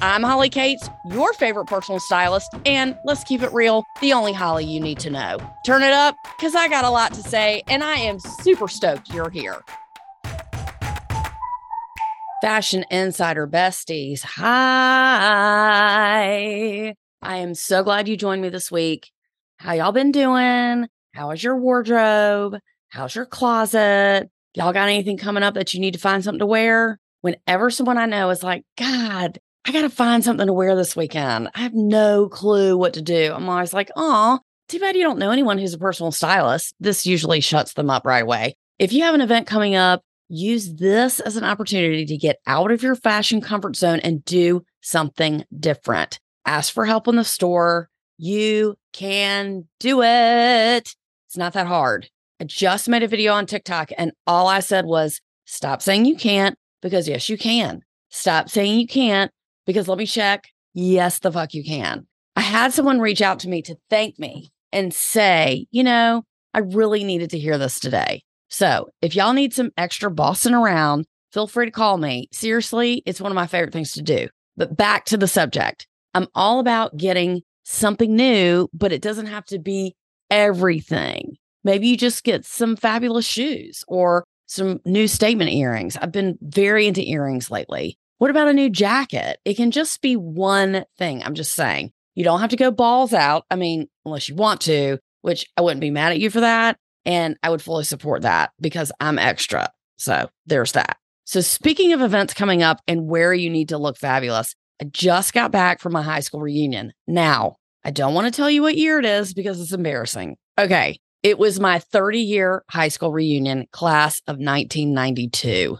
I'm Holly Cates, your favorite personal stylist, and let's keep it real, the only Holly you need to know. Turn it up, because I got a lot to say, and I am super stoked you're here. Fashion Insider Besties, hi. I am so glad you joined me this week. How y'all been doing? How is your wardrobe? How's your closet? Y'all got anything coming up that you need to find something to wear? Whenever someone I know is like, God, I got to find something to wear this weekend. I have no clue what to do. I'm always like, oh, too bad you don't know anyone who's a personal stylist. This usually shuts them up right away. If you have an event coming up, use this as an opportunity to get out of your fashion comfort zone and do something different. Ask for help in the store. You can do it. It's not that hard. I just made a video on TikTok and all I said was stop saying you can't because yes, you can. Stop saying you can't because let me check. Yes, the fuck you can. I had someone reach out to me to thank me and say, you know, I really needed to hear this today. So if y'all need some extra bossing around, feel free to call me. Seriously, it's one of my favorite things to do. But back to the subject. I'm all about getting something new, but it doesn't have to be everything. Maybe you just get some fabulous shoes or some new statement earrings. I've been very into earrings lately. What about a new jacket? It can just be one thing. I'm just saying. You don't have to go balls out. I mean, unless you want to, which I wouldn't be mad at you for that. And I would fully support that because I'm extra. So there's that. So, speaking of events coming up and where you need to look fabulous, I just got back from my high school reunion. Now, I don't want to tell you what year it is because it's embarrassing. Okay. It was my 30 year high school reunion, class of 1992.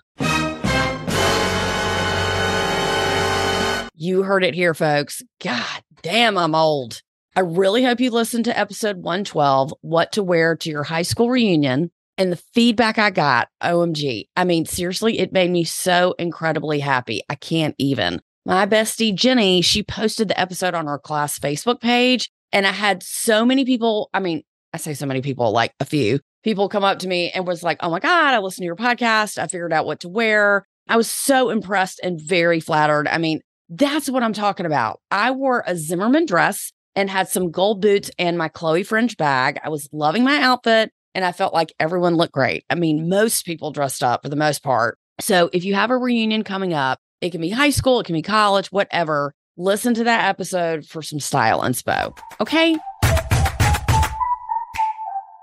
You heard it here, folks. God damn, I'm old. I really hope you listened to episode 112, What to Wear to Your High School Reunion. And the feedback I got, OMG. I mean, seriously, it made me so incredibly happy. I can't even. My bestie, Jenny, she posted the episode on our class Facebook page. And I had so many people. I mean, I say so many people, like a few people come up to me and was like, Oh my God, I listened to your podcast. I figured out what to wear. I was so impressed and very flattered. I mean, that's what I'm talking about. I wore a Zimmermann dress and had some gold boots and my Chloe fringe bag. I was loving my outfit and I felt like everyone looked great. I mean, most people dressed up for the most part. So if you have a reunion coming up, it can be high school, it can be college, whatever. Listen to that episode for some style inspo. Okay.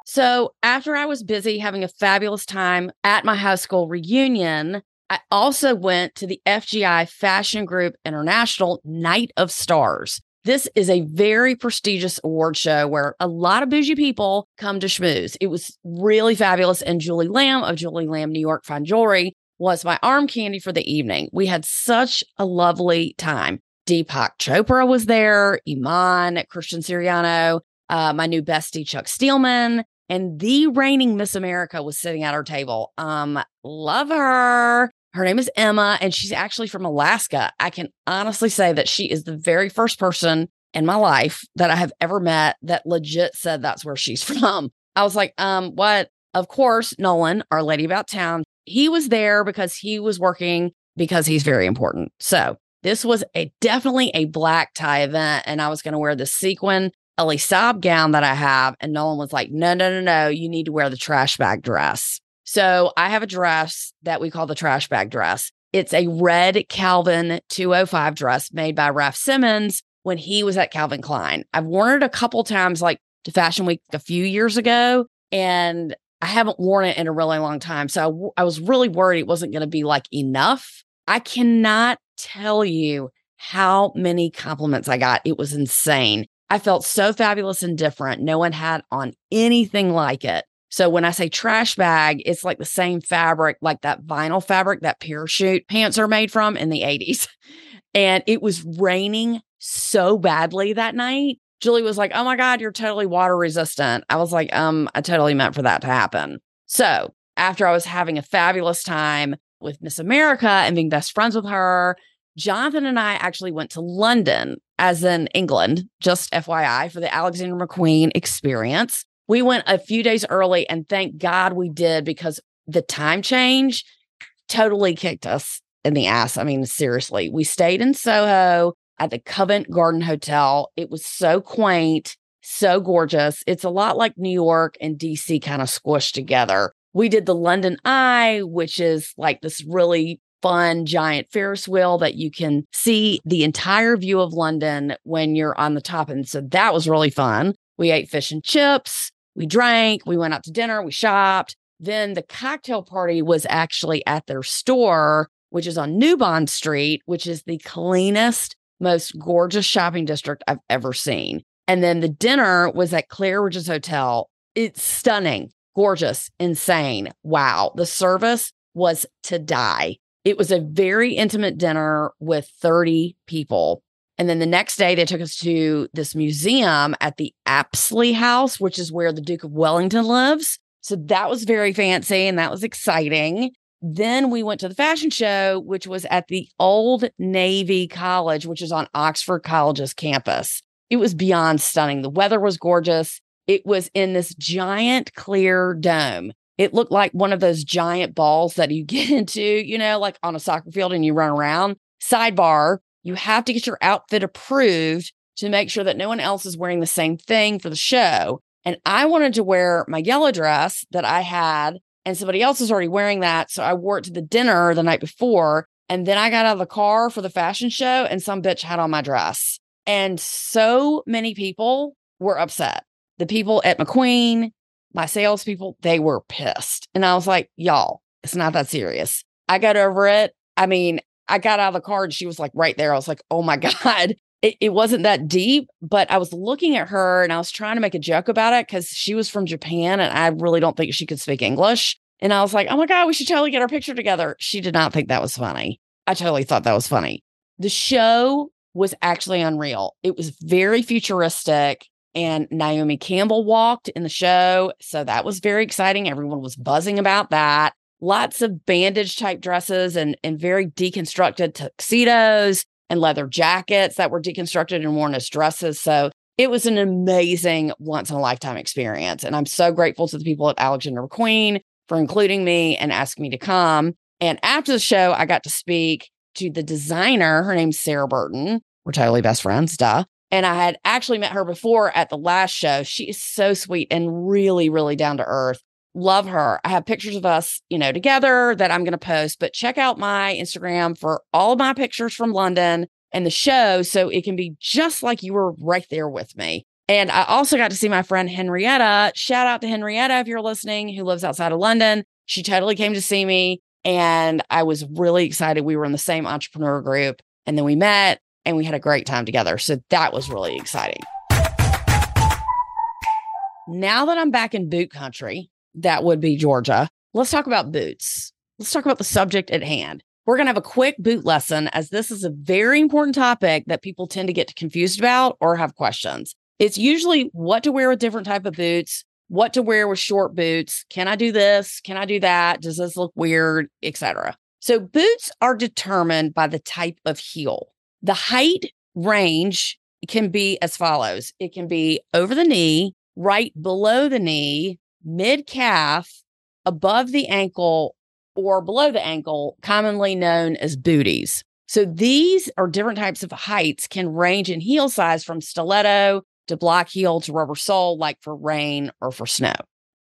So after I was busy having a fabulous time at my high school reunion, I also went to the FGI Fashion Group International Night of Stars. This is a very prestigious award show where a lot of bougie people come to schmooze. It was really fabulous. And Julie Lamb of Julie Lamb New York Fine Jewelry was my arm candy for the evening. We had such a lovely time. Deepak Chopra was there, Iman, Christian Siriano, uh, my new bestie, Chuck Steelman, and the reigning Miss America was sitting at our table. Um, love her. Her name is Emma, and she's actually from Alaska. I can honestly say that she is the very first person in my life that I have ever met that legit said that's where she's from. I was like, um, what? Of course, Nolan, our lady about town, he was there because he was working because he's very important. So this was a definitely a black tie event, and I was going to wear the sequin Elie Saab gown that I have. And Nolan was like, no, no, no, no, you need to wear the trash bag dress. So I have a dress that we call the trash bag dress. It's a red Calvin 205 dress made by Raf Simons when he was at Calvin Klein. I've worn it a couple times, like to Fashion Week a few years ago, and I haven't worn it in a really long time. So I, I was really worried it wasn't going to be like enough. I cannot tell you how many compliments I got. It was insane. I felt so fabulous and different. No one had on anything like it. So when I say trash bag, it's like the same fabric, like that vinyl fabric that parachute pants are made from in the 80s. And it was raining so badly that night. Julie was like, Oh my God, you're totally water resistant. I was like, Um, I totally meant for that to happen. So after I was having a fabulous time with Miss America and being best friends with her, Jonathan and I actually went to London, as in England, just FYI, for the Alexander McQueen experience. We went a few days early, and thank God we did because the time change totally kicked us in the ass. I mean, seriously, we stayed in Soho at the Covent Garden Hotel. It was so quaint, so gorgeous. It's a lot like New York and DC kind of squished together. We did the London Eye, which is like this really fun giant Ferris wheel that you can see the entire view of London when you're on the top. And so that was really fun. We ate fish and chips, we drank, we went out to dinner, we shopped. Then the cocktail party was actually at their store, which is on New Bond Street, which is the cleanest, most gorgeous shopping district I've ever seen. And then the dinner was at Claridge's Hotel. It's stunning, gorgeous, insane. Wow. The service was to die. It was a very intimate dinner with 30 people. And then the next day, they took us to this museum at the Apsley House, which is where the Duke of Wellington lives. So that was very fancy and that was exciting. Then we went to the fashion show, which was at the Old Navy College, which is on Oxford College's campus. It was beyond stunning. The weather was gorgeous. It was in this giant clear dome. It looked like one of those giant balls that you get into, you know, like on a soccer field and you run around. Sidebar, you have to get your outfit approved to make sure that no one else is wearing the same thing for the show. And I wanted to wear my yellow dress that I had, and somebody else was already wearing that. So I wore it to the dinner the night before. And then I got out of the car for the fashion show, and some bitch had on my dress. And so many people were upset. The people at McQueen, my salespeople, they were pissed. And I was like, y'all, it's not that serious. I got over it. I mean, I got out of the car and she was like right there. I was like, oh my God. It, it wasn't that deep, but I was looking at her and I was trying to make a joke about it because she was from Japan and I really don't think she could speak English. And I was like, oh my God, we should totally get our picture together. She did not think that was funny. I totally thought that was funny. The show was actually unreal. It was very futuristic and Naomi Campbell walked in the show. So that was very exciting. Everyone was buzzing about that. Lots of bandage type dresses and, and very deconstructed tuxedos and leather jackets that were deconstructed and worn as dresses. So it was an amazing once in a lifetime experience. And I'm so grateful to the people at Alexander McQueen for including me and asking me to come. And after the show, I got to speak to the designer. Her name's Sarah Burton. We're totally best friends, duh. And I had actually met her before at the last show. She is so sweet and really, really down to earth. Love her. I have pictures of us, you know, together that I'm going to post, but check out my Instagram for all my pictures from London and the show so it can be just like you were right there with me. And I also got to see my friend Henrietta. Shout out to Henrietta if you're listening, who lives outside of London. She totally came to see me. And I was really excited. We were in the same entrepreneur group. And then we met and we had a great time together. So that was really exciting. Now that I'm back in boot country, that would be Georgia, let's talk about boots. Let's talk about the subject at hand. We're going to have a quick boot lesson as this is a very important topic that people tend to get confused about or have questions. It's usually what to wear with different type of boots, what to wear with short boots. Can I do this? Can I do that? Does this look weird, etc. So boots are determined by the type of heel. The height range can be as follows it can be over the knee, right below the knee, mid calf, above the ankle, or below the ankle, commonly known as booties. So these are different types of heights can range in heel size from stiletto to block heel to rubber sole, like for rain or for snow.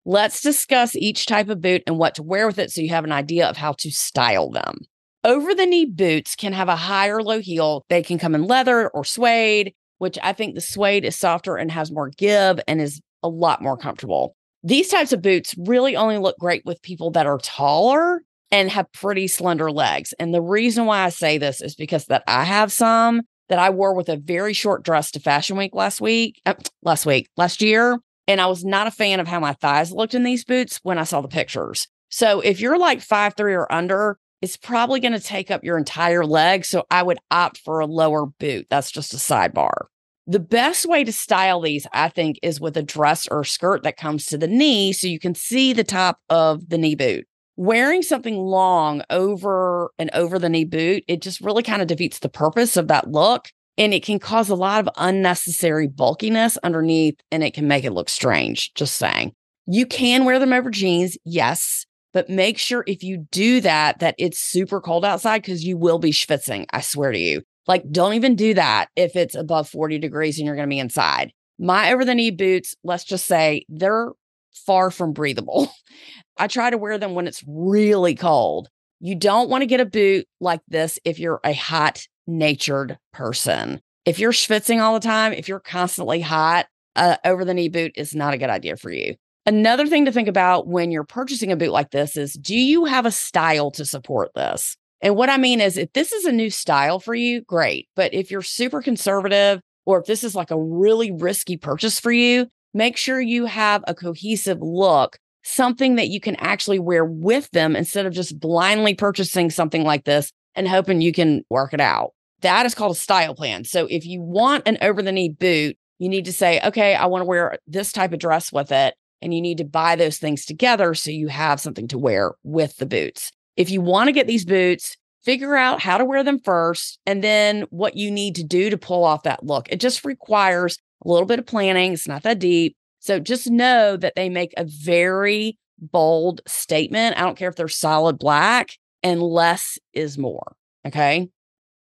Let's discuss each type of boot and what to wear with it so you have an idea of how to style them. Over the knee boots can have a high or low heel. They can come in leather or suede, which I think the suede is softer and has more give and is a lot more comfortable. These types of boots really only look great with people that are taller and have pretty slender legs. And the reason why I say this is because that I have some that I wore with a very short dress to Fashion Week last week, uh, last week, last year, and I was not a fan of how my thighs looked in these boots when I saw the pictures. So if you're like five three or under, it's probably going to take up your entire leg. So I would opt for a lower boot. That's just a sidebar. The best way to style these, I think, is with a dress or skirt that comes to the knee so you can see the top of the knee boot. Wearing something long over an over the knee boot, it just really kind of defeats the purpose of that look. And it can cause a lot of unnecessary bulkiness underneath and it can make it look strange. Just saying. You can wear them over jeans, yes, but make sure if you do that, that it's super cold outside because you will be schwitzing. I swear to you. Like, don't even do that if it's above 40 degrees and you're going to be inside. My over the knee boots, let's just say they're far from breathable. I try to wear them when it's really cold. You don't want to get a boot like this if you're a hot natured person. If you're schwitzing all the time, if you're constantly hot, uh, over the knee boot is not a good idea for you. Another thing to think about when you're purchasing a boot like this is do you have a style to support this? And what I mean is, if this is a new style for you, great. But if you're super conservative or if this is like a really risky purchase for you, make sure you have a cohesive look, something that you can actually wear with them instead of just blindly purchasing something like this and hoping you can work it out. That is called a style plan. So if you want an over the knee boot, you need to say, okay, I want to wear this type of dress with it and you need to buy those things together so you have something to wear with the boots. If you want to get these boots, figure out how to wear them first and then what you need to do to pull off that look. It just requires a little bit of planning. It's not that deep. So just know that they make a very bold statement. I don't care if they're solid black and less is more. Okay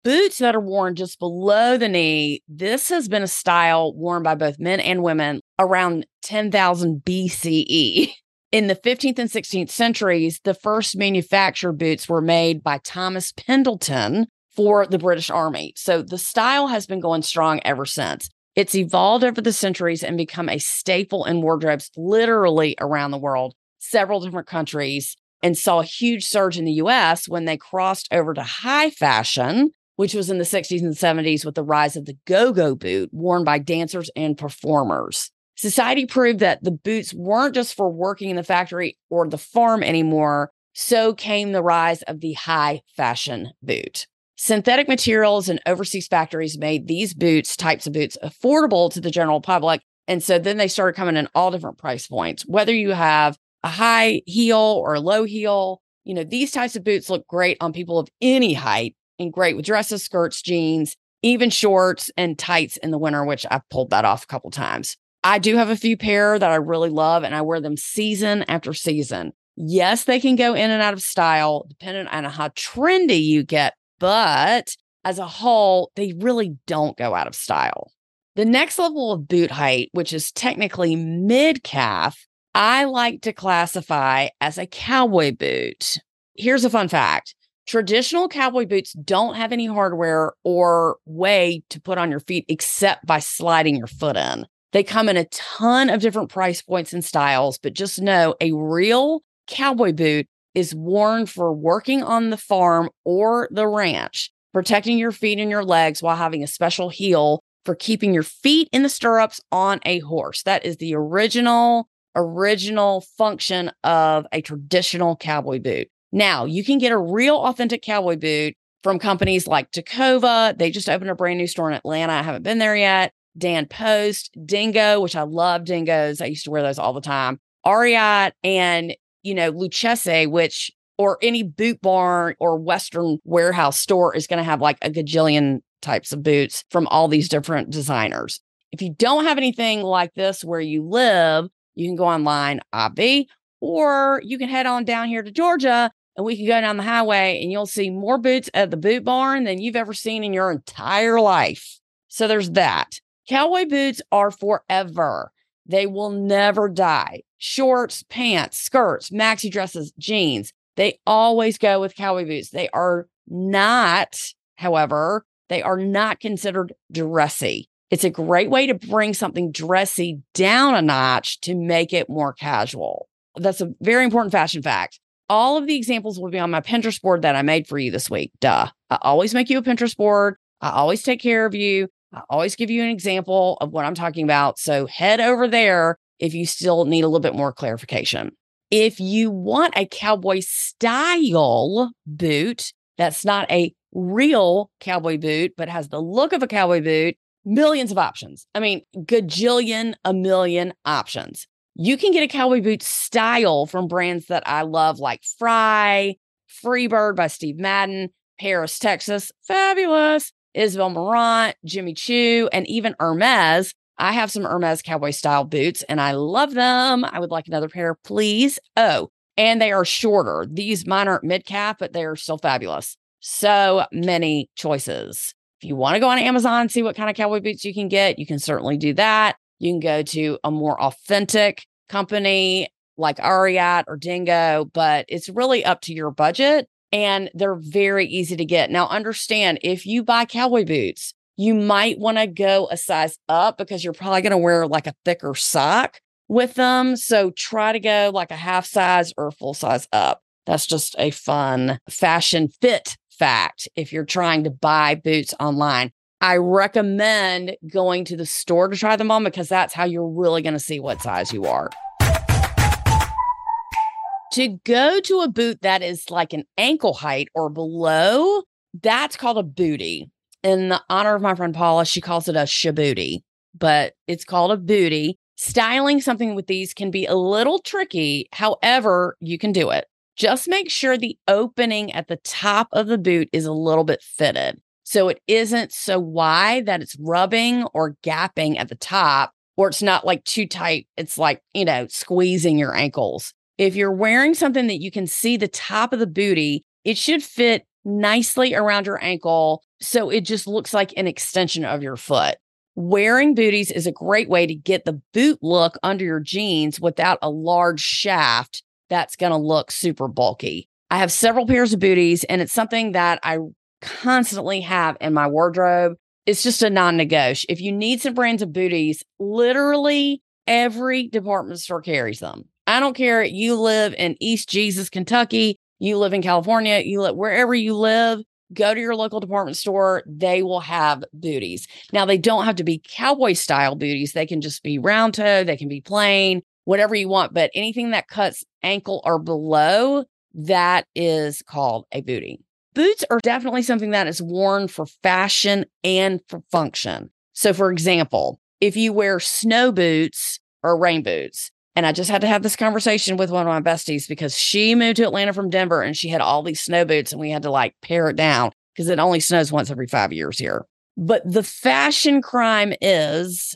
boots that are worn just below the knee, this has been a style worn by both men and women around 10,000 BCE. In the 15th and 16th centuries, the first manufactured boots were made by Thomas Pendleton for the British Army. So the style has been going strong ever since. It's evolved over the centuries and become a staple in wardrobes literally around the world, several different countries, and saw a huge surge in the US when they crossed over to high fashion which was in the 60s and 70s with the rise of the go go boot worn by dancers and performers. Society proved that the boots weren't just for working in the factory or the farm anymore. So came the rise of the high fashion boot. Synthetic materials and overseas factories made these boots, types of boots, affordable to the general public. And so then they started coming in all different price points, whether you have a high heel or a low heel. You know, these types of boots look great on people of any height and great with dresses, skirts, jeans, even shorts and tights in the winter, which I've pulled that off a couple times. I do have a few pair that I really love and I wear them season after season. Yes, they can go in and out of style depending on how trendy you get, but as a whole, they really don't go out of style. The next level of boot height, which is technically mid calf, I like to classify as a cowboy boot. Here's a fun fact Traditional cowboy boots don't have any hardware or way to put on your feet except by sliding your foot in. They come in a ton of different price points and styles, but just know a real cowboy boot is worn for working on the farm or the ranch, protecting your feet and your legs while having a special heel for keeping your feet in the stirrups on a horse. That is the original, original function of a traditional cowboy boot. Now, you can get a real authentic cowboy boot from companies like Tacova. They just opened a brand new store in Atlanta. I haven't been there yet. Dan Post, Dingo, which I love Dingos. I used to wear those all the time. Ariat and, you know, Lucchese, which or any boot barn or Western warehouse store is going to have like a gajillion types of boots from all these different designers. If you don't have anything like this where you live, you can go online, obvi, or you can head on down here to Georgia and we can go down the highway and you'll see more boots at the boot barn than you've ever seen in your entire life. So there's that. Cowboy boots are forever. They will never die. Shorts, pants, skirts, maxi dresses, jeans, they always go with cowboy boots. They are not, however, they are not considered dressy. It's a great way to bring something dressy down a notch to make it more casual. That's a very important fashion fact. All of the examples will be on my Pinterest board that I made for you this week. Duh. I always make you a Pinterest board. I always take care of you. I always give you an example of what I'm talking about. So head over there if you still need a little bit more clarification. If you want a cowboy style boot that's not a real cowboy boot, but has the look of a cowboy boot, millions of options. I mean, gajillion, a million options. You can get a cowboy boot style from brands that I love, like Frye, Freebird by Steve Madden, Paris, Texas, fabulous, Isabel Marant, Jimmy Choo, and even Hermes. I have some Hermes cowboy style boots and I love them. I would like another pair, please. Oh, and they are shorter. These mine aren't mid calf, but they are still fabulous. So many choices. If you want to go on Amazon and see what kind of cowboy boots you can get, you can certainly do that. You can go to a more authentic company like Ariat or Dingo, but it's really up to your budget and they're very easy to get. Now, understand if you buy cowboy boots, you might want to go a size up because you're probably going to wear like a thicker sock with them. So try to go like a half size or full size up. That's just a fun fashion fit fact if you're trying to buy boots online. I recommend going to the store to try them on because that's how you're really going to see what size you are. To go to a boot that is like an ankle height or below, that's called a booty. In the honor of my friend Paula, she calls it a shabooty, but it's called a booty. Styling something with these can be a little tricky. However, you can do it. Just make sure the opening at the top of the boot is a little bit fitted. So it isn't so wide that it's rubbing or gapping at the top, or it's not like too tight. It's like, you know, squeezing your ankles. If you're wearing something that you can see the top of the booty, it should fit nicely around your ankle. So it just looks like an extension of your foot. Wearing booties is a great way to get the boot look under your jeans without a large shaft that's going to look super bulky. I have several pairs of booties, and it's something that I constantly have in my wardrobe. It's just a non negotiable. If you need some brands of booties, literally every department store carries them. I don't care. You live in East Jesus, Kentucky, you live in California, you live wherever you live, go to your local department store. They will have booties. Now, they don't have to be cowboy style booties. They can just be round toe, they can be plain, whatever you want. But anything that cuts ankle or below, that is called a booty. Boots are definitely something that is worn for fashion and for function. So, for example, if you wear snow boots or rain boots, and I just had to have this conversation with one of my besties because she moved to Atlanta from Denver and she had all these snow boots and we had to like pare it down because it only snows once every five years here. But the fashion crime is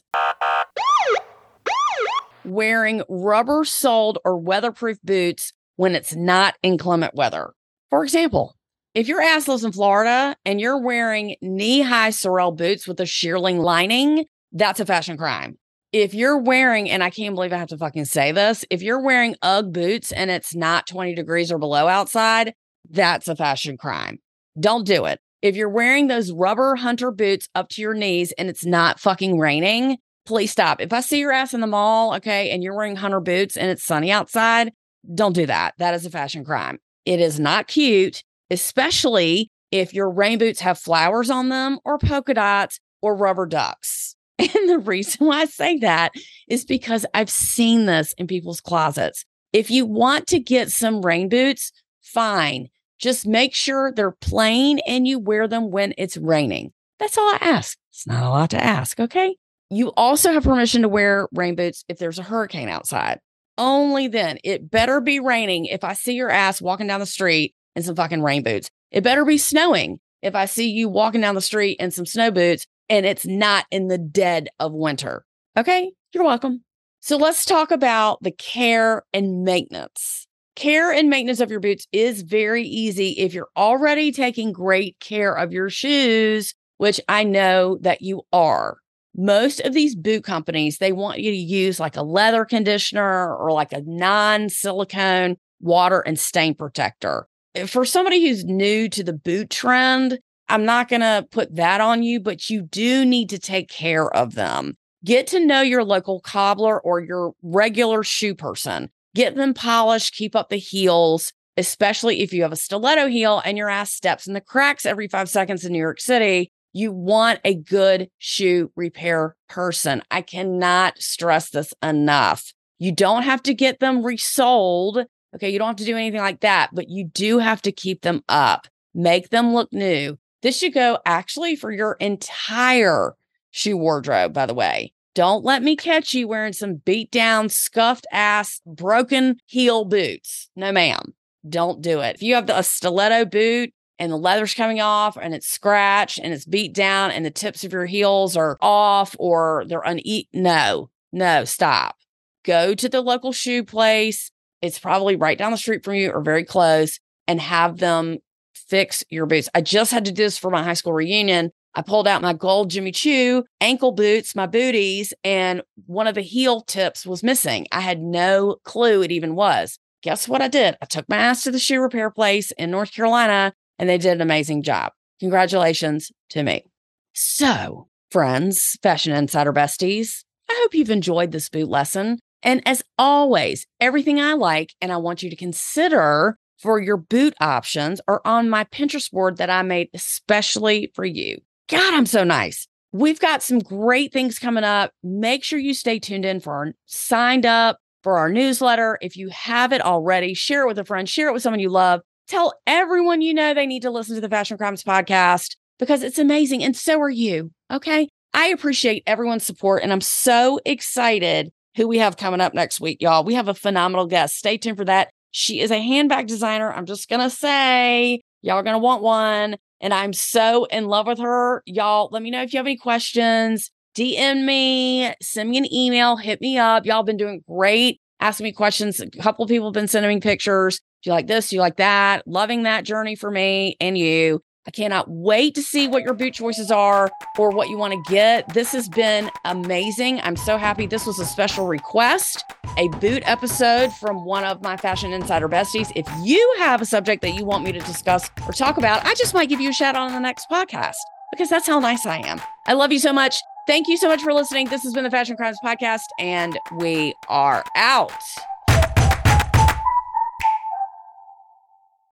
wearing rubber soled or weatherproof boots when it's not inclement weather. For example, if your ass lives in Florida and you're wearing knee high Sorel boots with a shearling lining, that's a fashion crime. If you're wearing, and I can't believe I have to fucking say this, if you're wearing Ugg boots and it's not 20 degrees or below outside, that's a fashion crime. Don't do it. If you're wearing those rubber hunter boots up to your knees and it's not fucking raining, please stop. If I see your ass in the mall, okay, and you're wearing hunter boots and it's sunny outside, don't do that. That is a fashion crime. It is not cute, especially if your rain boots have flowers on them or polka dots or rubber ducks. And the reason why I say that is because I've seen this in people's closets. If you want to get some rain boots, fine. Just make sure they're plain and you wear them when it's raining. That's all I ask. It's not a lot to ask. Okay. You also have permission to wear rain boots if there's a hurricane outside. Only then. It better be raining if I see your ass walking down the street in some fucking rain boots. It better be snowing if I see you walking down the street in some snow boots and it's not in the dead of winter. Okay. You're welcome. So let's talk about the care and maintenance. Care and maintenance of your boots is very easy if you're already taking great care of your shoes, which I know that you are most of these boot companies they want you to use like a leather conditioner or like a non-silicone water and stain protector Eh, for somebody who's new to the boot trend i'm not going to put that on you but you do need to take care of them get to know your local cobbler or your regular shoe person get them polished keep up the heels especially if you have a stiletto heel and your ass steps in the cracks every five seconds in new york city you want a good shoe repair person. I cannot stress this enough. You don't have to get them resoled. Okay. You don't have to do anything like that, but you do have to keep them up, make them look new. This should go actually for your entire shoe wardrobe, by the way. Don't let me catch you wearing some beat down, scuffed ass, broken heel boots. No, ma'am. Don't do it. If you have a stiletto boot and the leather's coming off and it's scratched and it's beat down and the tips of your heels are off or they're uneaten, no, no, stop. Go to the local shoe place. It's probably right down the street from you or very close and have them fix your boots. I just had to do this for my high school reunion. I pulled out my gold Jimmy Choo ankle boots, my booties, and one of the heel tips was missing. I had no clue it even was. Guess what I did? I took my ass to the shoe repair place in North Carolina and they did an amazing job. Congratulations to me. So, friends, fashion insider besties, I hope you've enjoyed this boot lesson. And as always, everything I like and I want you to consider for your boot options are on my Pinterest board that I made especially for you. God, I'm so nice. We've got some great things coming up. Make sure you stay tuned in for our signed up for our newsletter. If you have it already, share it with a friend, share it with someone you love. Tell everyone you know they need to listen to the Fashion Crimes podcast because it's amazing. And so are you. Okay. I appreciate everyone's support and I'm so excited who we have coming up next week, y'all. We have a phenomenal guest. Stay tuned for that. She is a handbag designer. I'm just going to say, y'all are going to want one. And I'm so in love with her. Y'all, let me know if you have any questions. DM me, send me an email, hit me up. Y'all been doing great. Asking me questions. A couple people have been sending me pictures. Do you like this? Do you like that? Loving that journey for me and you. I cannot wait to see what your boot choices are or what you want to get. This has been amazing. I'm so happy. This was a special request, a boot episode from one of my Fashion Insider besties. If you have a subject that you want me to discuss or talk about, I just might give you a shout out on the next podcast because that's how nice I am. I love you so much. Thank you so much for listening. This has been the Fashion Crimes Podcast, and we are out.